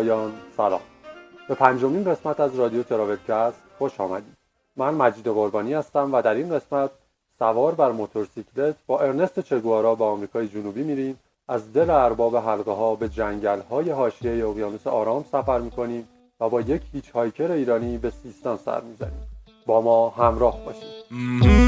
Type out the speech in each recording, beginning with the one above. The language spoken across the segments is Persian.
آقایان سلام. به پنجمین قسمت از رادیو TravelCast خوش آمدید. من مجید قربانی هستم و در این قسمت سوار بر موتورسیکلت با ارنست چگوارا به آمریکای جنوبی میریم. از دل ارباب حلقه ها به جنگل های حاشیه اقیانوس آرام سفر می‌کنیم و با یک hitchhiker ایرانی به سیستان سر می‌زنیم. با ما همراه باشید.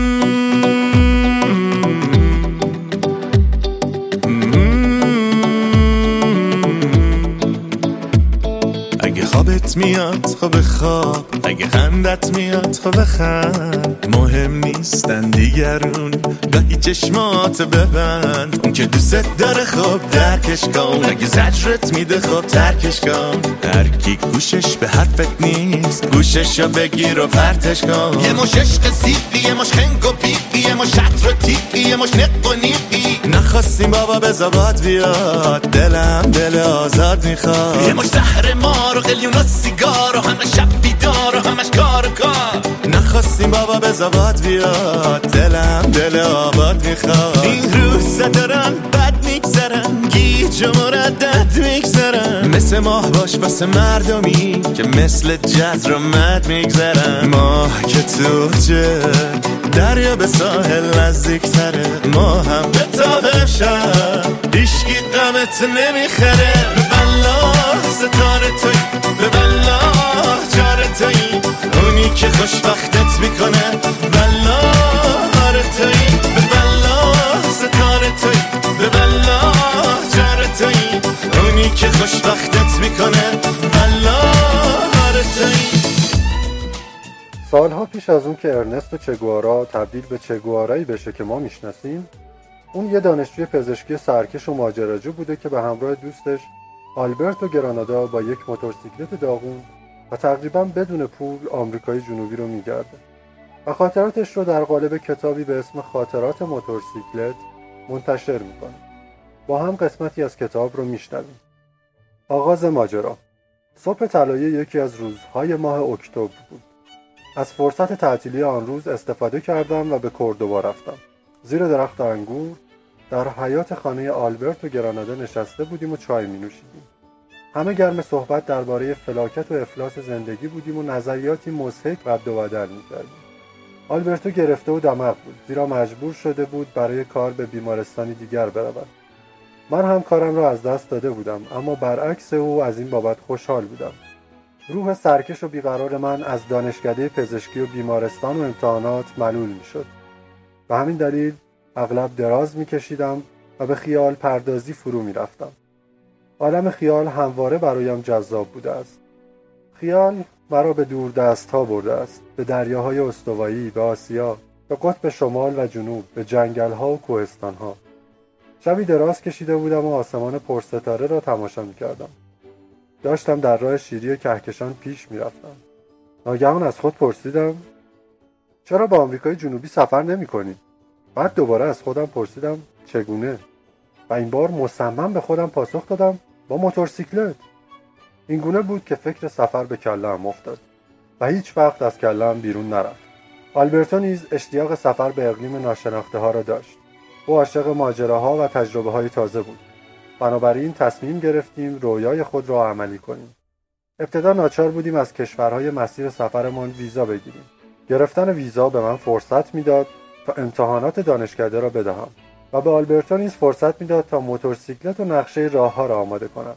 میاد خب خواب. اگه خندت میاد خب خند. مهم نیستن دیگرون گاهی چشمات ببند. اون که دوست داره خب درکش کن. اگه زجرت میده خب ترکش کن. هر کی گوشش به حرفت نیست گوشش رو بگیر و پرتش کن. یه مش عشق سیقی یه مش خنگ و پیقی یه مش شطر و یه مش نق و نیقی نخواستیم بابا به زباد بیاد دلم دل آزاد می‌خواد. یه مش زهر مار و قلیون سیگار و همه شب بیدار و همش کار و کار. نخواستیم بابا به زباد بیاد. دلم دل آباد می‌خواد. این روزا دارن بد میگذرن گیج و مردد میگذرن مثل ماه باش واسه مردمی که مثل جزر و مد میگذرن. ماه که تو دریا به ساحل نزدیک تره ما هم به تاقب شد هیشگی قمت نمی‌خره. به بلا ستاره توی که خوشبختت می‌کنه. بلا آره توی به بلا ستاره توی به بلا جاره توی. اونی که خوشبختت می‌کنه. بلا آره توی. سالها پیش از اون که ارنست چگوارا تبدیل به چگوارایی بشه که ما می‌شناسیم اون یه دانشجوی پزشکی سرکش و ماجراجو بوده که به همراه دوستش آلبرتو گرانادا با یک موتورسیکلت داغون و تقریبا بدون پول آمریکای جنوبی رو میگرده. و خاطراتش رو در قالب کتابی به اسم خاطرات موتورسیکلت منتشر می‌کنه. با هم قسمتی از کتاب رو میشنویم. آغاز ماجرا. صبح طلایی یکی از روزهای ماه اکتبر بود. از فرصت تعطیلی آن روز استفاده کردم و به کردوبا رفتم. زیر درخت انگور در حیات خانه آلبرت و گرانادا نشسته بودیم و چای می نوشیدیم همه گرم صحبت درباره فلاکت و افلاس زندگی بودیم و نظریاتی مضحک رد و بدل می کردیم. آلبرتو گرفته و دماغ بود زیرا مجبور شده بود برای کار به بیمارستانی دیگر برود من هم کارم را از دست داده بودم اما برعکس او از این بابت خوشحال بودم روح سرکش و بیقرار من از دانشکده پزشکی و بیمارستان و امتحانات ملول می شد. به همین دلیل اغلب دراز می کشیدم و به خیال پردازی فرو می رفتم. عالم خیال همواره برایم جذاب بوده است. خیال مرا به دور دست ها برده است. به دریاهای استوایی، به آسیا، به قطب شمال و جنوب، به جنگل ها و کوهستان ها. شبی دراز کشیده بودم و آسمان پرستاره را تماشا می کردم. داشتم در راه شیری و کهکشان پیش می‌رفتم ناگهان از خود پرسیدم چرا با آمریکای جنوبی سفر نمی کنی؟ بعد دوباره از خودم پرسیدم چگونه؟ و این بار مصمم به خودم پاسخ دادم با موتورسیکلت. این گونه بود که فکر سفر به کلم افتاد و هیچ وقت از کلم بیرون نرفت. آلبرتو نیز اشتیاق سفر به اقلیم ناشناخته ها را داشت. او عاشق ماجراها و تجربه های تازه بود. بنابراین تصمیم گرفتیم رویای خود را عملی کنیم. ابتدا ناچار بودیم از کشورهای مسیر سفرمان ویزا بگیریم. گرفتن ویزا به من فرصت می‌داد تا امتحانات دانشکده را بدهم. و به آلبرتو نیز فرصت می‌داد تا موتورسیکلت و نقشه راه ها را آماده کنم.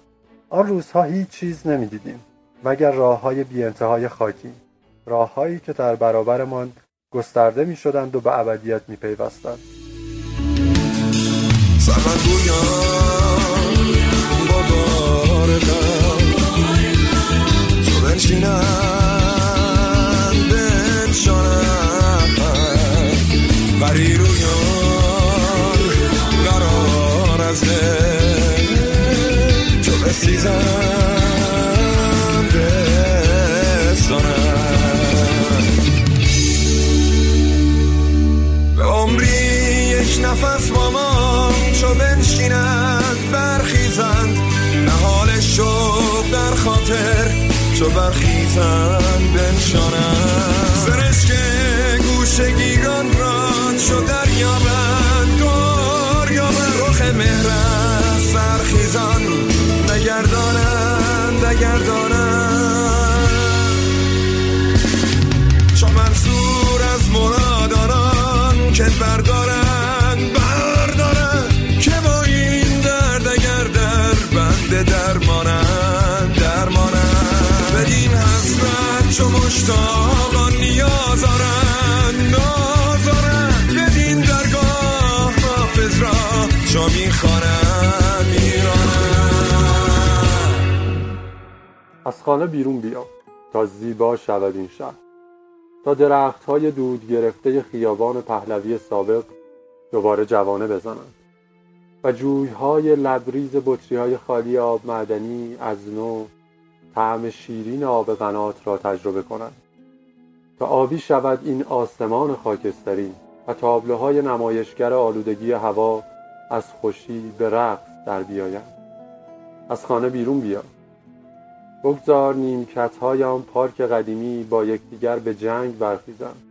آن روزها هیچ چیز نمی‌دیدیم مگر راه های بی انتهای خاکی. راههایی که در برابرمان گسترده می شدند و به ابدیت می پیوستند. بری رویان از تو بستانم به عمری یک نفس با ما چو بنشینند برخیزند. نهال شوق در خاطر چو برخیزند بنشانند. سرشک گوش گیران را چو دریابند. مهر سرخیزان نگردانند نگردانند. چون منصور از مراداران که بردارند بردارند. که با این در دگر در بند درمانند درمانند. بدین حسرت چون مشتاقان نیاز آرند. را چو می‌خوانن میرانن از خانه بیرون بیا تا زیبا شود این شهر. تا درخت های دود گرفته خیابان پهلوی سابق دوباره جوانه بزنند. و جویهای لبریز بطری های خالی آب معدنی از نو طعم شیرین آب قنات را تجربه کنند. تا آبی شود این آسمان خاکستری و تابلوهای نمایشگر آلودگی هوا از خوشی به رقص در بیایند از خانه بیرون بیا. بگذار نیمکت های آن پارک قدیمی با یکدیگر به جنگ برخیزند.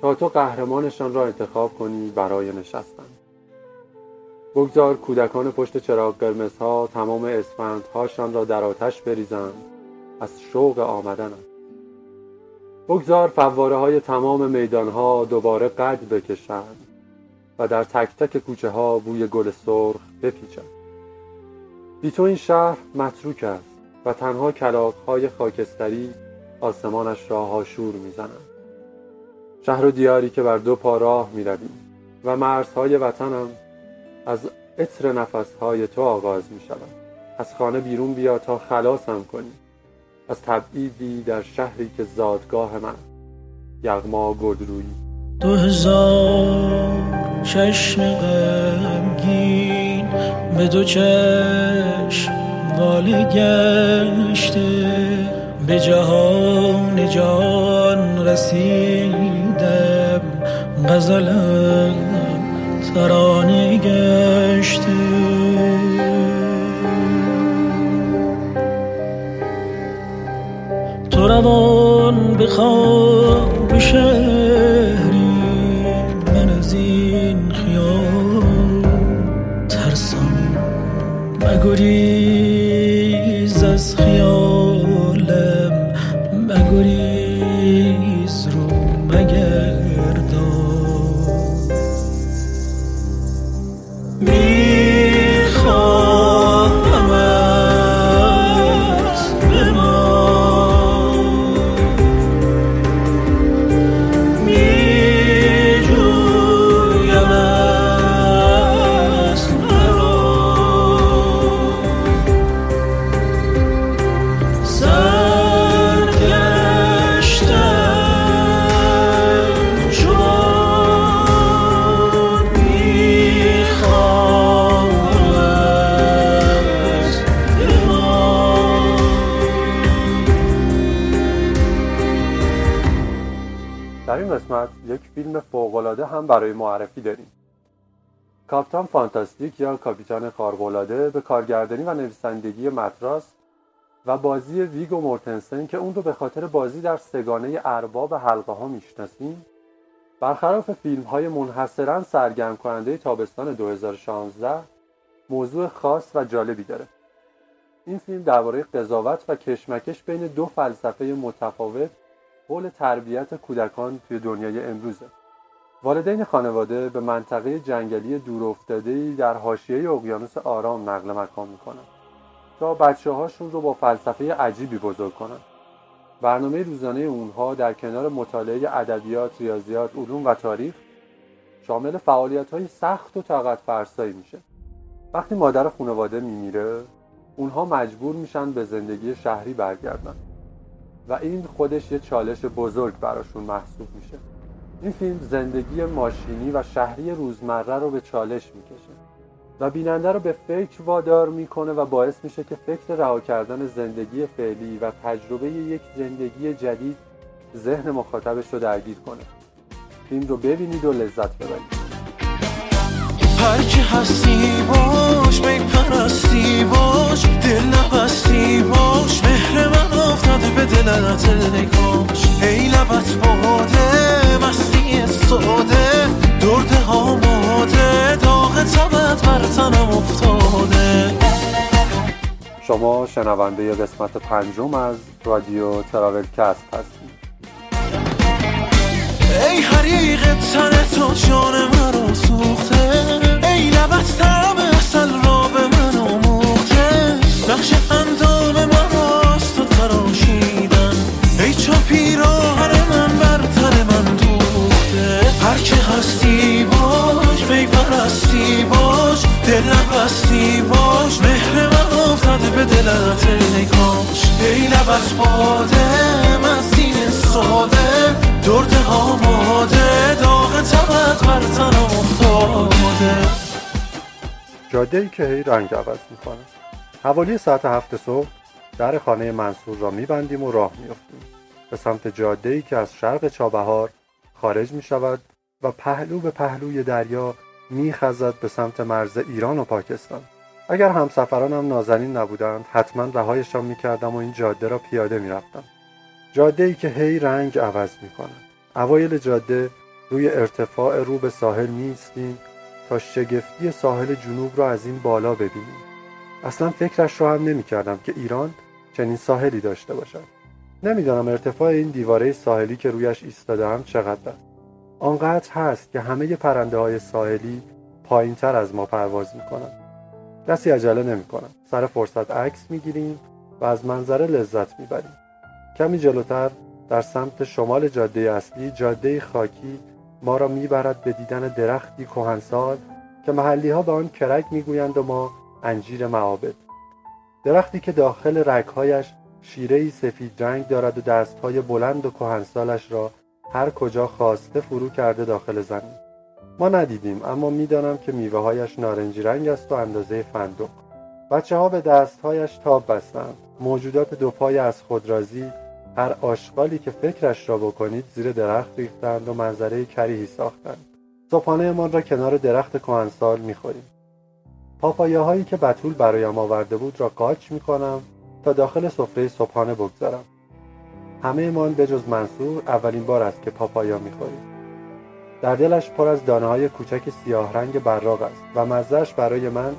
تا تو قهرمانشان را انتخاب کنی برای نشستن. بگذار کودکان پشت چراغ قرمزها تمام اسفندهاشان را در آتش بریزند. از شوق آمدنم. بگذار فواره های تمام میدان ها دوباره قد بکشند. و در تک تک کوچه ها بوی گل سرخ بپیچد. بی تو این شهر متروک است و تنها های خاکستری آسمانش را هاشور می‌زنند. شهر و دیاری که بر دو پا راه می‌رویم و مرزهای وطنم از عطر نفسهای تو آغاز می شود از خانه بیرون بیا تا خلاصم کنی. از تبعیدی در شهری که زادگاه من یغما گلرویی. دو هزار چشم غمگین به دو چشم والی گشته. به جهان جان رسیدم غزلم ترانه گشته. تو روان به مگوری از کاپتان فانتاستیک یا کاپیتان خارق‌العاده به کارگردانی و نویسندگی متراس و بازی ویگو مورتنسن که اون رو به خاطر بازی در سگانه ارباب حلقه ها می‌شناسیم برخلاف فیلم های منحصرا سرگرم کننده تابستان 2016 موضوع خاص و جالبی داره. این فیلم درباره قضاوت و کشمکش بین دو فلسفه متفاوت حول تربیت کودکان توی دنیای امروزه. والدین خانواده به منطقه جنگلی دورافتاده‌ای در حاشیه اقیانوس آرام نقل مکان می‌کنند تا بچه هاشون رو با فلسفه عجیبی بزرگ کنند. برنامه روزانه اونها در کنار مطالعه ادبیات، ریاضیات، علوم و تاریخ شامل فعالیت های سخت و طاقت فرسایی میشه. وقتی مادر خانواده میمیره اونها مجبور میشن به زندگی شهری برگردن و این خودش یه چالش بزرگ براشون محسوب میشه. این فیلم زندگی ماشینی و شهری روزمره رو به چالش می‌کشه و بیننده رو به فکر وادار می‌کنه و باعث میشه که فکر رها کردن زندگی فعلی و تجربه یک زندگی جدید ذهن مخاطبش رو درگیر کنه. فیلم رو ببینید و لذت ببرید. هر کی هستی باش پرستی باش دل نبستی باش مهر من افتاده به دلت نگاش ای لبت باده افتاده درده ها ماده داغ تبت بر تنم افتاده. شما شنونده قسمت پنجم از رادیو تراول کست هستید. ای حریق تن تو جان مرا سوخته ای لبت طعم اصل را به من اموخته نقش هستی باش دل نبستی باش مهر من افتاده به دلت نگاش ای لبت باده من سینه ساده درد آماده داغ تبت بر تن افتاده. جاده ای که هی رنگ عوض می‌کنه. حوالی ساعت هفت صبح در خانه منصور را میبندیم و راه میافتیم. به سمت جاده ای که از شرق چابهار خارج می شود و پهلو به پهلوی دریا میخزد به سمت مرز ایران و پاکستان. اگر همسفرانم نازنین نبودند حتما رهایشان می‌کردم و این جاده را پیاده می‌رفتم. جاده ای که هی رنگ عوض می کند اوایل جاده روی ارتفاع رو به ساحل میستیم تا شگفتی ساحل جنوب را از این بالا ببینیم. اصلا فکرش را هم نمی کردم که ایران چنین ساحلی داشته باشد. نمی‌دانم ارتفاع این دیواره ساحلی که رویش ایستاده هم چقدر است. آنقدر هست که همه پرنده های ساحلی پایین تر از ما پرواز می کنند کسی عجله نمی کنم. سر فرصت عکس می گیریم و از منظره لذت می بریم. کمی جلوتر در سمت شمال جاده اصلی جاده خاکی ما را می‌برد به دیدن درختی کهنسال که محلی ها به آن کرک می‌گویند و ما انجیر معابد درختی که داخل رگهایش شیره سفید رنگ دارد و دستهای بلند و کهنسالش را هر کجا خواسته فرو کرده داخل زمین. ما ندیدیم اما می‌دانم که میوه هایش نارنجی رنگ است و اندازه فندق. بچه ها به دستهایش تاب بستند. موجودات دو پای از خودرازی هر آشغالی که فکرش را بکنید زیر درخت ریختند و منظره کریهی ساختند. صبحانهمان را کنار درخت کهنسال می‌خوریم. پاپایاهایی که بتول برایم آورده بود را قاچ می‌کنم تا داخل سفره صبحانه بگذارم همه من به جز منصور اولین بار است که پاپایا می‌خوریم. در دلش پر از دانه های کوچک سیاه رنگ براق است و مزهش برای من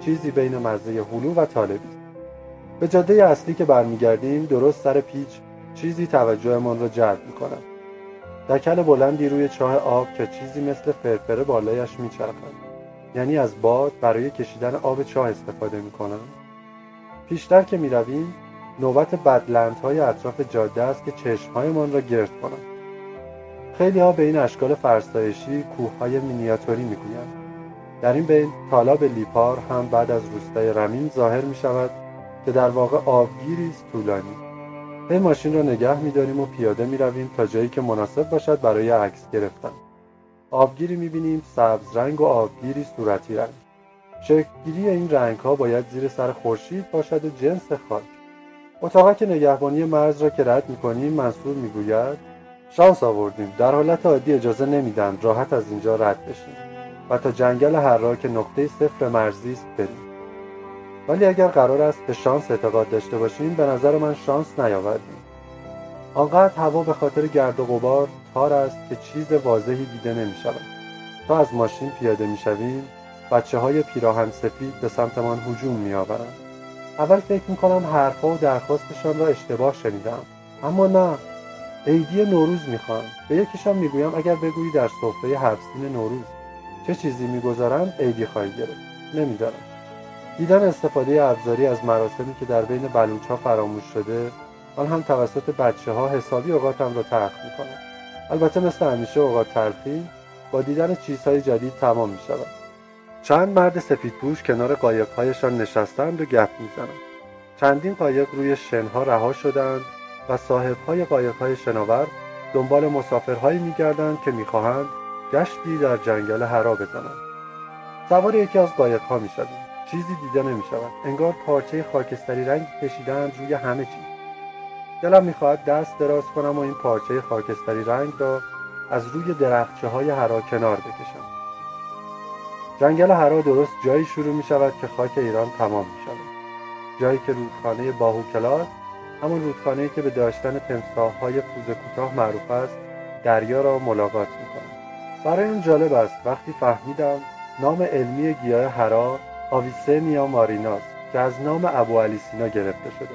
چیزی بین مزه هلو و طالبی است. به جاده اصلی که برمیگردیم درست سر پیچ چیزی توجهمان را جلب می‌کند دکل بلندی روی چاه آب که چیزی مثل فرفره بالایش میچرخد. یعنی از باد برای کشیدن آب چاه استفاده می‌کنند پیشتر که می‌رویم نوبت بدلندهای اطراف جاده است که چشمهایمان را گرد کنند. خیلی ها به این اشکال فرستایشی کوه های مینیاتوری می‌گویند. در این بین تالاب لیپار هم بعد از روستای رمین ظاهر می شود که در واقع آبگیری است طولانی. هی ماشین را نگه میداریم و پیاده می رویم تا جایی که مناسب باشد برای عکس گرفتن. آبگیری می بینیم سبز رنگ و آبگیری صورتی رنگ. شکلگیری این رنگ ها باید زیر سر خورشید باشد و جنس خاک. اتاقک نگهبانی مرز را که رد می‌کنیم منصور می‌گوید شانس آوردیم. در حالت عادی اجازه نمیدن راحت از اینجا رد بشیم و تا جنگل هرا که نقطه صفر مرزی است بریم. ولی اگر قرار است به شانس اعتقاد داشته باشیم به نظر من شانس نیاوردیم. آنقدر هوا به خاطر گرد و غبار تار است که چیز واضحی دیده نمی شود تا از ماشین پیاده می شویم بچه های پیراهن سفید به سمتمان هجوم می آورند. اول فکر می کنم حرفها و درخواستشان را اشتباه شنیدم. اما نه. عیدی نوروز می‌خوان. به یکیشان می‌گویم اگر بگویی در سفره هفسین نوروز. چه چیزی می‌گذارند؟ عیدی خواهی گرفت. نمی‌دانم. دیدن استفاده ابزاری از مراسمی که در بین بلوچ ها فراموش شده آن هم توسط بچه ها حسابی اوقاتم را تلخ می‌کنه البته مثل همیشه اوقات تلخی با دیدن چیزهای جدید تمام می شود چند مرد سفید پوش کنار قایقهایشان نشستند و گپ می‌زنند چندین قایق روی شنها رها شدند و صاحبهای قایقهای شناور دنبال مسافرهایی میگردند که می‌خواهند گشتی در جنگل هرا بزنند. سوار یکی از قایقها می‌شویم. چیزی دیده نمی‌شود. انگار پارچه خاکستری رنگ کشیدند روی همه چیز. دلم می‌خواهد دست دراز کنم و این پارچه خاکستری رنگ را از روی درخچه های هرا کنار بکشم. جنگل هرا درست جایی شروع می شود که خاک ایران تمام می شود جایی که رودخانه باهو کلاس همون رودخانه که به داشتن تمساه های پوز کوتاه معروف است دریا را ملاقات می کند برای این جالب است وقتی فهمیدم نام علمی گیاه هرا آویسمیا ماریناس که از نام ابو علی سینا گرفته شده.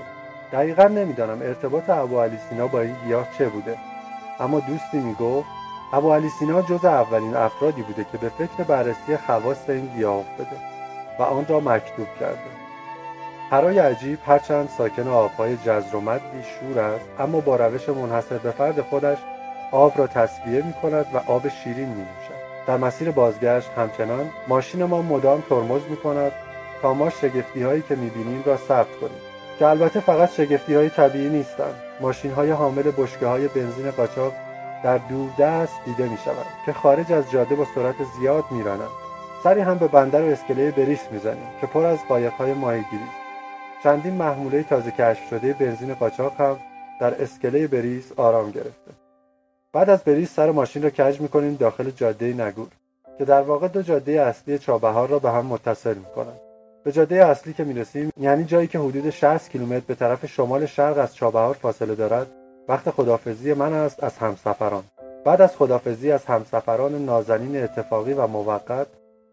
دقیقا نمی‌دانم ارتباط ابو علی سینا با این گیاه چه بوده. اما دوستی می‌گفت ابو علی سینا جز اولین افرادی بوده که به فکر بررسی خواص این گیاه افتاده و آن را مکتوب کرده هرای عجیب هرچند ساکن آبهای جزر و مدی شور است اما با روش منحصر به فرد خودش آب را تصفیه می کند و آب شیرین می نوشد. در مسیر بازگشت همچنان ماشین ما مدام ترمز می کند تا ما شگفتی هایی که می بینیم را ثبت کنیم که البته فقط شگفتی های طبیعی نیستند ماشین های حامل بشکه های بنزین قاچاق در دوردست دیده می شوند که خارج از جاده با سرعت زیاد می رنند. سری هم به بندر و اسکله بریس می‌زنیم که پر از قایق های ماهیگیری. چندین محموله تازه کشف شده بنزین قاچاق هم در اسکله بریس آرام گرفته. بعد از بریس سر ماشین را کج می‌کنیم داخل جاده نگور که در واقع دو جاده اصلی چابهار را به هم متصل می‌کنند به جاده اصلی که می‌رسیم یعنی جایی که حدود 60 کیلومتر به طرف شمال شرق از چابهار فاصله دارد وقت خدافزی من است از همسفران. بعد از خدافزی از همسفران نازنین اتفاقی و موقت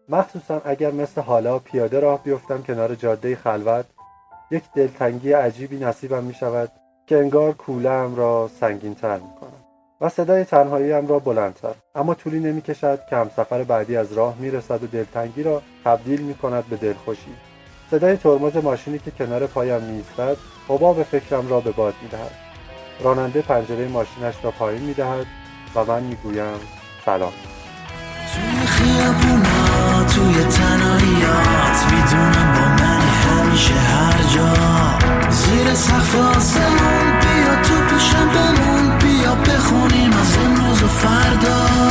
مخصوصا اگر مثل حالا پیاده راه بیفتم کنار جاده خلوت یک دلتنگی عجیبی نصیبم می شود که انگار کولم را سنگین تر می کنم و صدای تنهاییم را بلندتر. اما طولی نمی کشد که همسفر بعدی از راه می رسد و دلتنگی را تبدیل می کند به دلخوشی. صدای ترمز ماشینی که کنار پایم می ایستد حباب فکرم را به باد می دهد راننده پنجره ماشینش را پایین می دهد و من می گویم سلام. توی خیابونا توی تنهاییات می‌دونم با من همیشه هر جا. زیر سقف آسمون بیا تو پیشم بمون بیا بخونیم از امروز و فردا.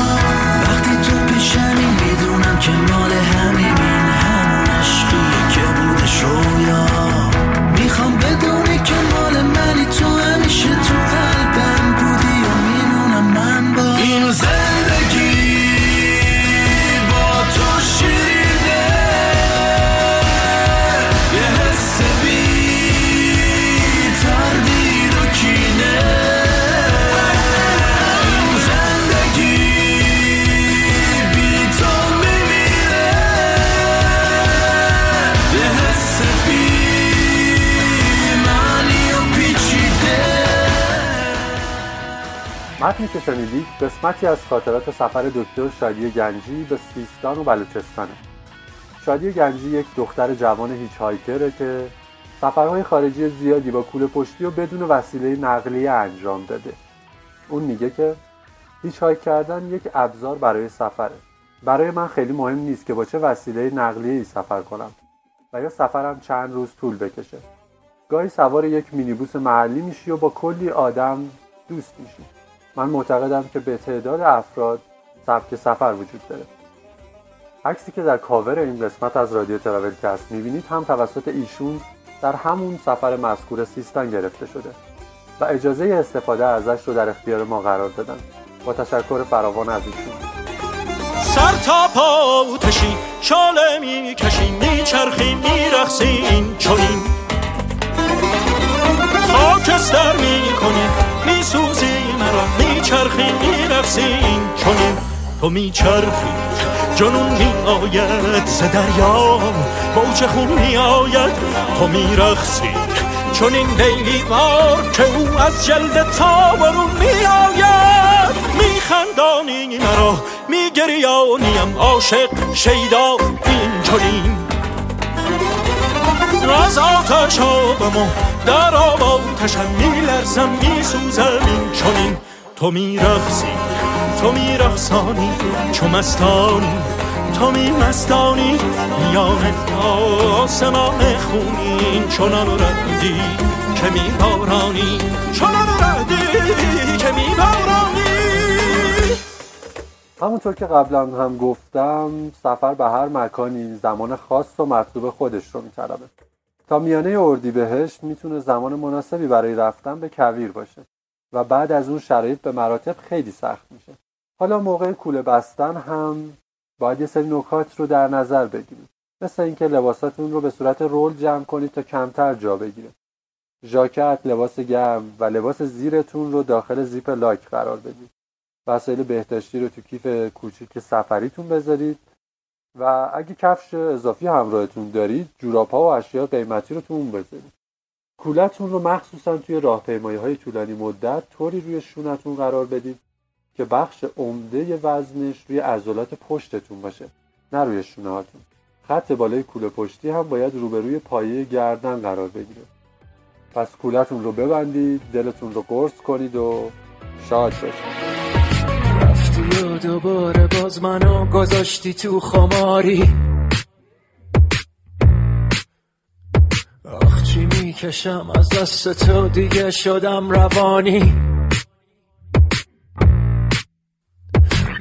که شنیدید قسمتی از خاطرات سفر دکتر شادی گنجی به سیستان و بلوچستانه. شادی گنجی یک دختر جوان هیچ هایکره که سفرهای خارجی زیادی با کوله پشتی و بدون وسیله نقلیه انجام داده. اون میگه که هیچ هایک کردن یک ابزار برای سفره. برای من خیلی مهم نیست که با چه وسیله نقلیه ای سفر کنم و یا سفرم چند روز طول بکشه. گاهی سوار یک مینیبوس محلی میشی و با کلی آدم دوست میشی. من معتقدم که به تعداد افراد سبک سفر وجود داره. عکسی که در کاور این قسمت از رادیو TravelCast می‌بینید هم توسط ایشون در همون سفر مذکور سیستان گرفته شده و اجازه استفاده ازش رو در اختیار ما قرار دادن. با تشکر فراوان از ایشون. سر تا پا آتشین شعله می‌کشیم میچرخیم می‌رقصیم چنین خاکستر می‌کنیم میسوزی مرا میچرخیم میرخسیم چنین. تو میچرخی جنون میآید ز دریا. موج خون میآید تو میرخسی چون این لیلی بار که او از جلد تا برون میآید. میخندانی مرا میگریانیم عاشق شیدا. این چنین از آتش آبم و در آتشم میلرزم میسوزم این چنین. تو میرخسی تو میرخسانی چو مستانی تو میمستانی. میان آسمان خونین چنان ردی که میبارانی چنان ردی که میبارانی. همونطور که قبلا هم گفتم سفر به هر مکانی زمان خاص و مطلوب خودش رو میطلبه. تا میانه اردیبهشت می‌تونه زمان مناسبی برای رفتن به کویر باشه و بعد از اون شرایط به مراتب خیلی سخت میشه. حالا موقع کوله بستن هم باید یه سری نکات رو در نظر بگیرید مثل اینکه لباساتون رو به صورت رول جمع کنید تا کمتر جا بگیره. ژاکت لباس گرم و لباس زیرتون رو داخل زیپ لاک قرار بدید. وسایل بهداشتی رو تو کیف کوچیک سفریتون بذارید. و اگه کفش اضافی همراهتون دارید جوراب‌ها و اشیاء قیمتی رو تو اون بذارید. کولتون رو مخصوصا توی راهپیمایی های طولانی مدت طوری روی شونتون قرار بدید که بخش عمده وزنش روی عضلات پشتتون باشه نه روی شونه هاتون خط بالای کوله پشتی هم باید روبروی پایه گردن قرار بگیره. پس کولتون رو ببندید دلتون رو قرص کنید و شاد باشید. دوباره باز منو گذاشتی تو خماری. آخ چی می‌کشم؟ از دست تو دیگه شدم روانی.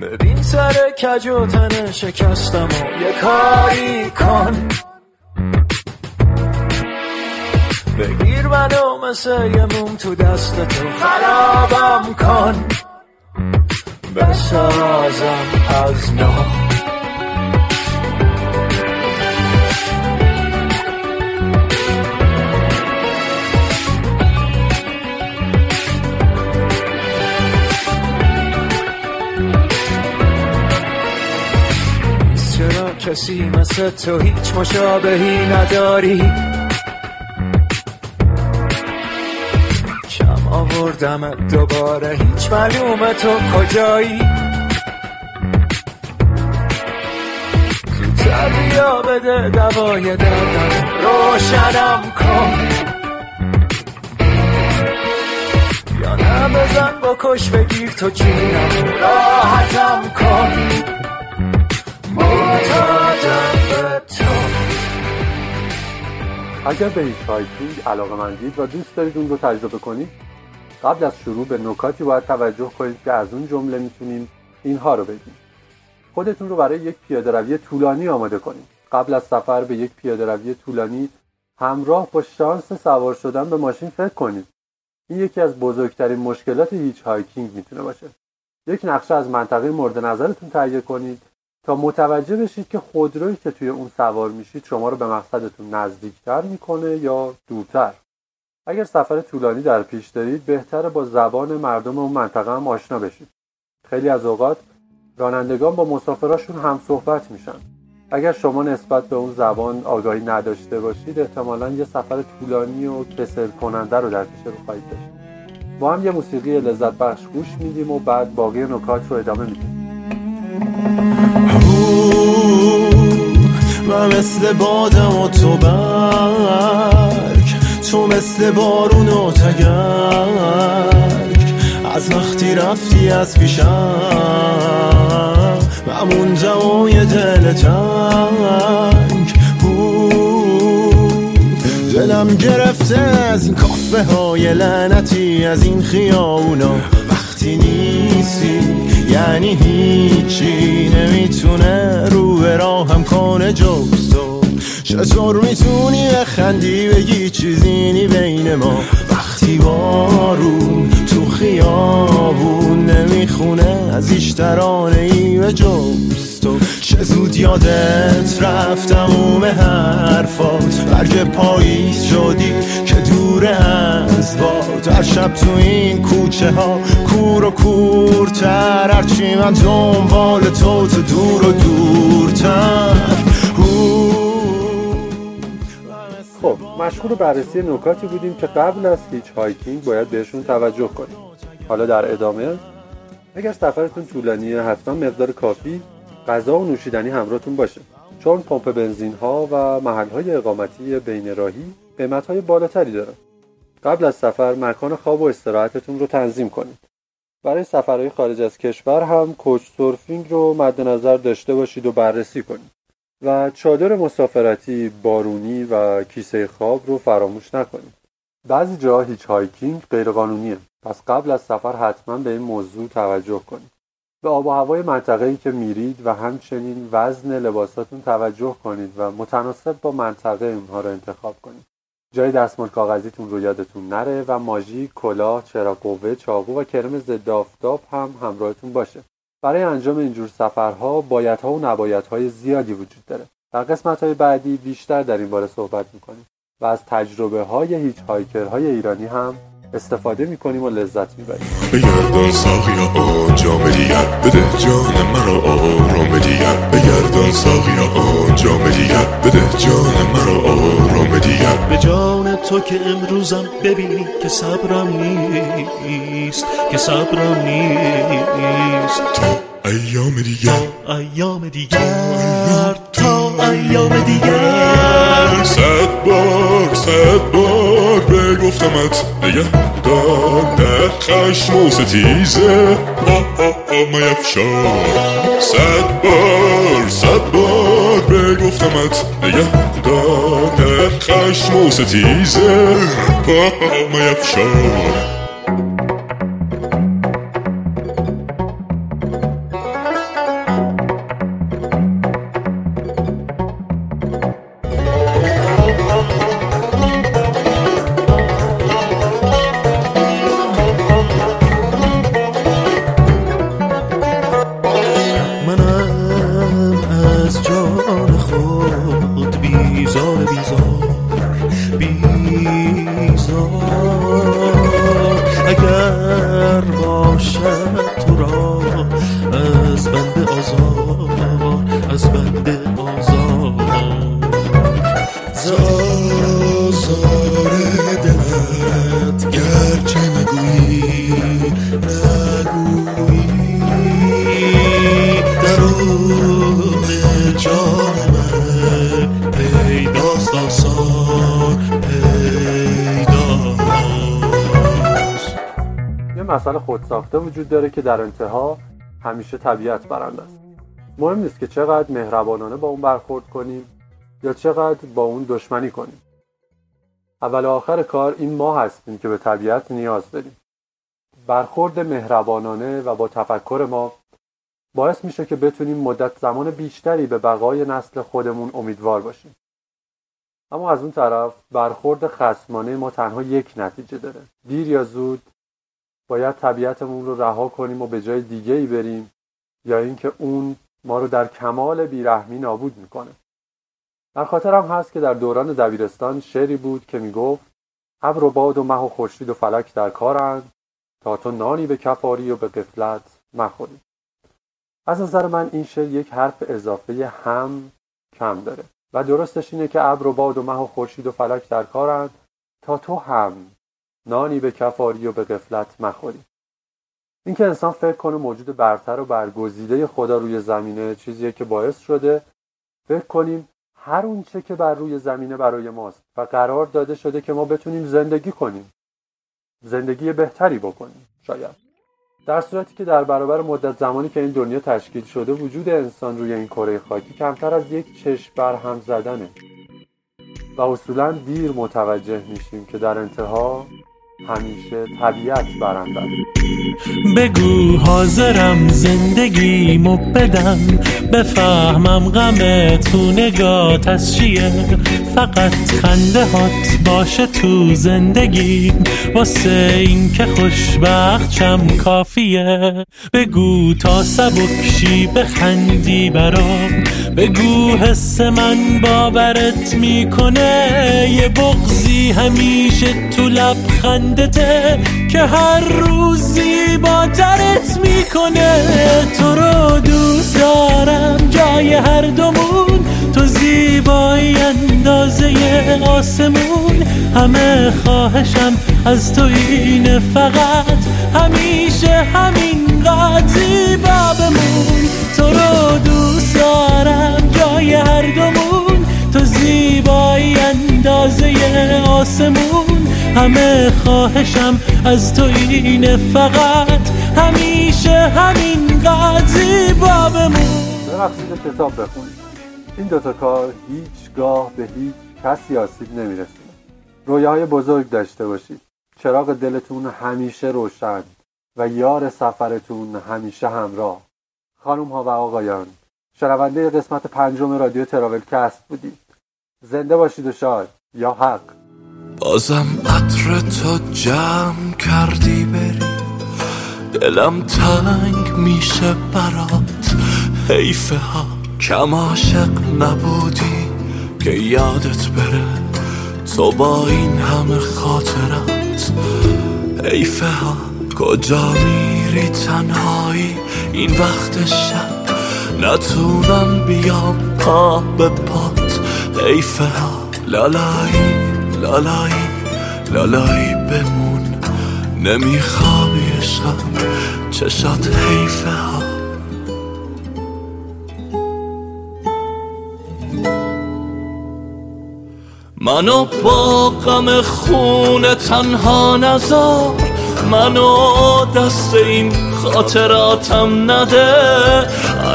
ببین سر کج و تن شکستم و یه کاری کن. بگیر منو مثل یه موم تو دست تو خرابم کن. بسازم از چرا کسی مثل تو هیچ مشابهی نداری؟ آوردم دوباره. هیچ معلومه تو کجایی. زودتر بیا بده دوای دردم. روشنم کن. یا نه بزن بکش بگیر تو جونم. راحتم کن. محتاجم به تو. اگر به hitchhiking علاقه مندید و دوست دارید اون رو تجربه کنید قبل از شروع به نکاتی باید توجه کنید که از اون جمله می‌تونیم اینها رو بگیم خودتون رو برای یک پیاده روی طولانی آماده کنید. قبل از سفر به یک پیاده روی طولانی همراه با شانس سوار شدن به ماشین فکر کنید. این یکی از بزرگترین مشکلات hitchhiking می‌تونه باشه. یک نقشه از منطقه مورد نظرتون تهیه کنید تا متوجه بشید که خودرویی که توی اون سوار میشید شما رو به مقصدتون نزدیکتر می‌کنه یا دورتر. اگر سفر طولانی در پیش دارید بهتره با زبان مردم اون منطقه هم آشنا بشید. خیلی از اوقات رانندگان با مسافراشون هم صحبت میشن. اگر شما نسبت به اون زبان آگاهی نداشته باشید احتمالا یه سفر طولانی و کسل کننده رو در پیش رو خواهید داشت. با هم یه موسیقی لذت بخش گوش میدیم و بعد باقی نکات رو ادامه میدیم. من مثل بادم و تو تو مثل بارون و تگرگ از وقتی رفتی از پیشم موندم و یه دل تنگ دلم گرفته از این کافه های لعنتی از این خیابونا. وقتی نیستی یعنی هیچی. نمی‌تونه رو راهم کنه جز چطور می‌تونی بخندی؟ بگی چیزی نی بین ما. وقتی بارون تو خیابون نمی‌خونه از ایش ترانه ای به جز تو چه زود یادت رفت تموم حرفات. برگ پاییز شدی که دور از باد. هر شب تو این کوچه ها کور و کورتر هرچی من دنبال تو تو دور و دورتر. خب مشغول بررسی نکاتی بودیم که قبل از hitchhiking باید بهشون توجه کنیم. حالا در ادامه اگر سفرتون طولانیه حتما مقدار کافی غذا و نوشیدنی همراهتون باشه. چون پمپ بنزین ها و محل های اقامتی بین راهی قیمت های بالاتری دارن. قبل از سفر مکان خواب و استراحتتون رو تنظیم کنید. برای سفرهای خارج از کشور هم couchsurfing رو مد نظر داشته باشید و بررسی کنید. و چادر مسافرتی بارونی و کیسه خواب رو فراموش نکنید. بعضی جاها hitchhiking غیرقانونیه. پس قبل از سفر حتما به این موضوع توجه کنید. به آب و هوای منطقه‌ای که میرید و همچنین وزن لباساتون توجه کنید و متناسب با منطقه اونها رو انتخاب کنید. جای دستمال کاغذیتون رو یادتون نره و ماژیک، کلاه، چراغ قوه، چاقو و کرم ضد آفتاب هم همراهتون باشه. برای انجام اینجور سفرها بایدها و نبایدهای زیادی وجود داره. در قسمت های بعدی بیشتر در این باره صحبت می‌کنیم و از تجربه های هیچ هایکرهای ایرانی هم استفاده می‌کنیم و لذت می‌بریم. بگردان ساقیا آن جام دیگر. بده جان مرا آرام دیگر. بگردان ساقیا آن جام دیگر. بده جان مرا آرام دیگر. به جان تو که امروزم ببینی که صبرم نیست که صبرم نیست. ایام دیگر. تا ایام دیگر تا ایام دیگر. صد بار صد بار. بگفتمت نگهدار در خشم و ستیزه. میفشار صد بار صد بار بگفتمت دلمت نگهدار خشم و ستیزه. با همه مسئله خودساخته وجود داره که در انتها همیشه طبیعت برنده است. مهم نیست که چقدر مهربانانه با اون برخورد کنیم یا چقدر با اون دشمنی کنیم. اول و آخر کار این ما هستیم که به طبیعت نیاز داریم. برخورد مهربانانه و با تفکر ما باعث میشه که بتونیم مدت زمان بیشتری به بقای نسل خودمون امیدوار باشیم. اما از اون طرف برخورد خصمانه ما تنها یک نتیجه داره. دیر یا زود باید طبیعتمون رو رها کنیم و به جای دیگه ای بریم یا اینکه اون ما رو در کمال بیرحمی نابود می‌کنه. در خاطرم هست که در دوران دبیرستان شعری بود که می‌گفت ابر و باد و مه و خورشید و فلک در کارند تا تو نانی به کفاری و به قفلت مخوری. از نظر من این شعر یک حرف اضافه هم کم داره و درستش اینه که ابر و باد و مه و خورشید و فلک در کارند تا تو هم نانی به کفاری و به قفلت مخوری اینکه انسان فکر کنه موجود برتر و برگزیده خدا روی زمینه چیزیه که باعث شده فکر کنیم هر اونچه که بر روی زمینه برای ماست و قرار داده شده که ما بتونیم زندگی کنیم. زندگی بهتری بکنیم شاید. در صورتی که در برابر مدت زمانی که این دنیا تشکیل شده وجود انسان روی این کره خاکی کمتر از یک چشم بر هم زدنه. و اصولا دیر متوجه میشیم که در انتها همیشه طبیعت برنده است. بگو حاضرم زندگیمو بدم بفهمم غم تو نگات از چیه؟ فقط خنده هات باشه تو زندگیم واسه این که خوشبخت چم کافیه. بگو تا سبکشی بخندی برام. بگو حس من باورت می‌کنه. یه بغزی همیشه تو لبخندته که هر روز زیباترت می‌کنه. تو رو دوست دارم جای هر دومون. تو زیبایی اندازه آسمون. همه خواهشم از تو اینه فقط. همیشه همینقدر زیبا بمون تو رو دوست دارم جای هر دومون. تو زیبایی اندازه آسمون. همه خواهشم از تو اینه فقط. همیشه همینقدر زیبا بمون. برقصید و کتاب بخونید. این دوتا کار هیچگاه به هیچ کسی آسیب نمیرسونه. رویاهای بزرگ داشته باشید. چراغ دلتون همیشه روشن و یار سفرتون همیشه همراه. خانم ها و آقایان شنونده قسمت پنجم رادیو تراول کست بودید. زنده باشید و شاد. یا حق. بازم عطر تو جمع کردی بری. دلم تنگ میشه برات. حیفه ها کم عاشق نبودی که یادت بره. تو با این همه خاطرات. حیفه ها کجا میری تنهایی؟ این وقت شب نتونم بیام پا به پات. حیفه ها لالایی لالایی لالایی بمون. نمیخوابی عشقم چشات حیفه ها. منو با غم خون تنها نزار منو دست این خاطراتم نده.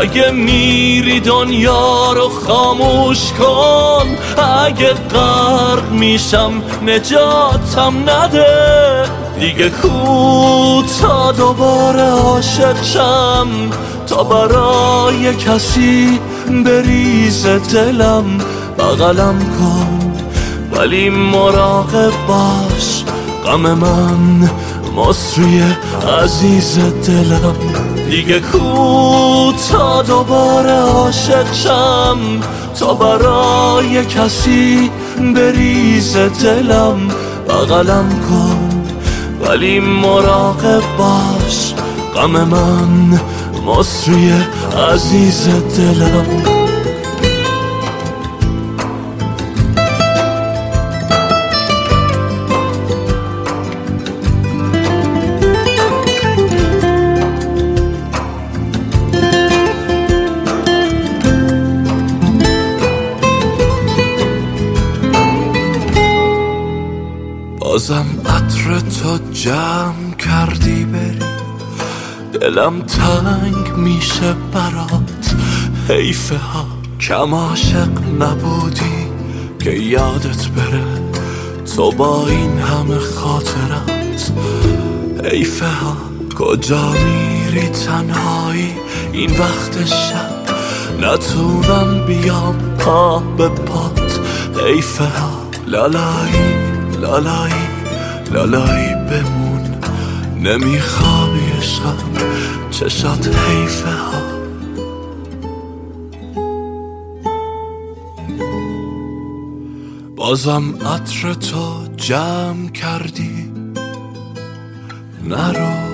اگه میری دنیا رو خاموش کن. اگه غرق میشم نجاتم نده. دیگه کو تا دوباره عاشق شم. تا برای کسی بریز دلم. بغلم کن. ولی مراقب باش. غم من مصری عزیز دلم دیگه کو تا دوباره عاشق شم تا برای کسی بریز دلم بغلم کن ولی مراقب باش غم من مصری عزیز دلم بازم عطر تو جمع کردی بری. دلم تنگ میشه برات. حیفه ها کم عاشق نبودی که یادت بره. تو با این همه خاطرات. حیفه ها کجا میری تنهایی؟ این وقت شب نتونم بیام پا به پات. حیفه ها لالایی لالایی لالایی بمون. نمیخوابی عشقم چشات حیفه ها. بازم عطر تو جمع کردی. نرو.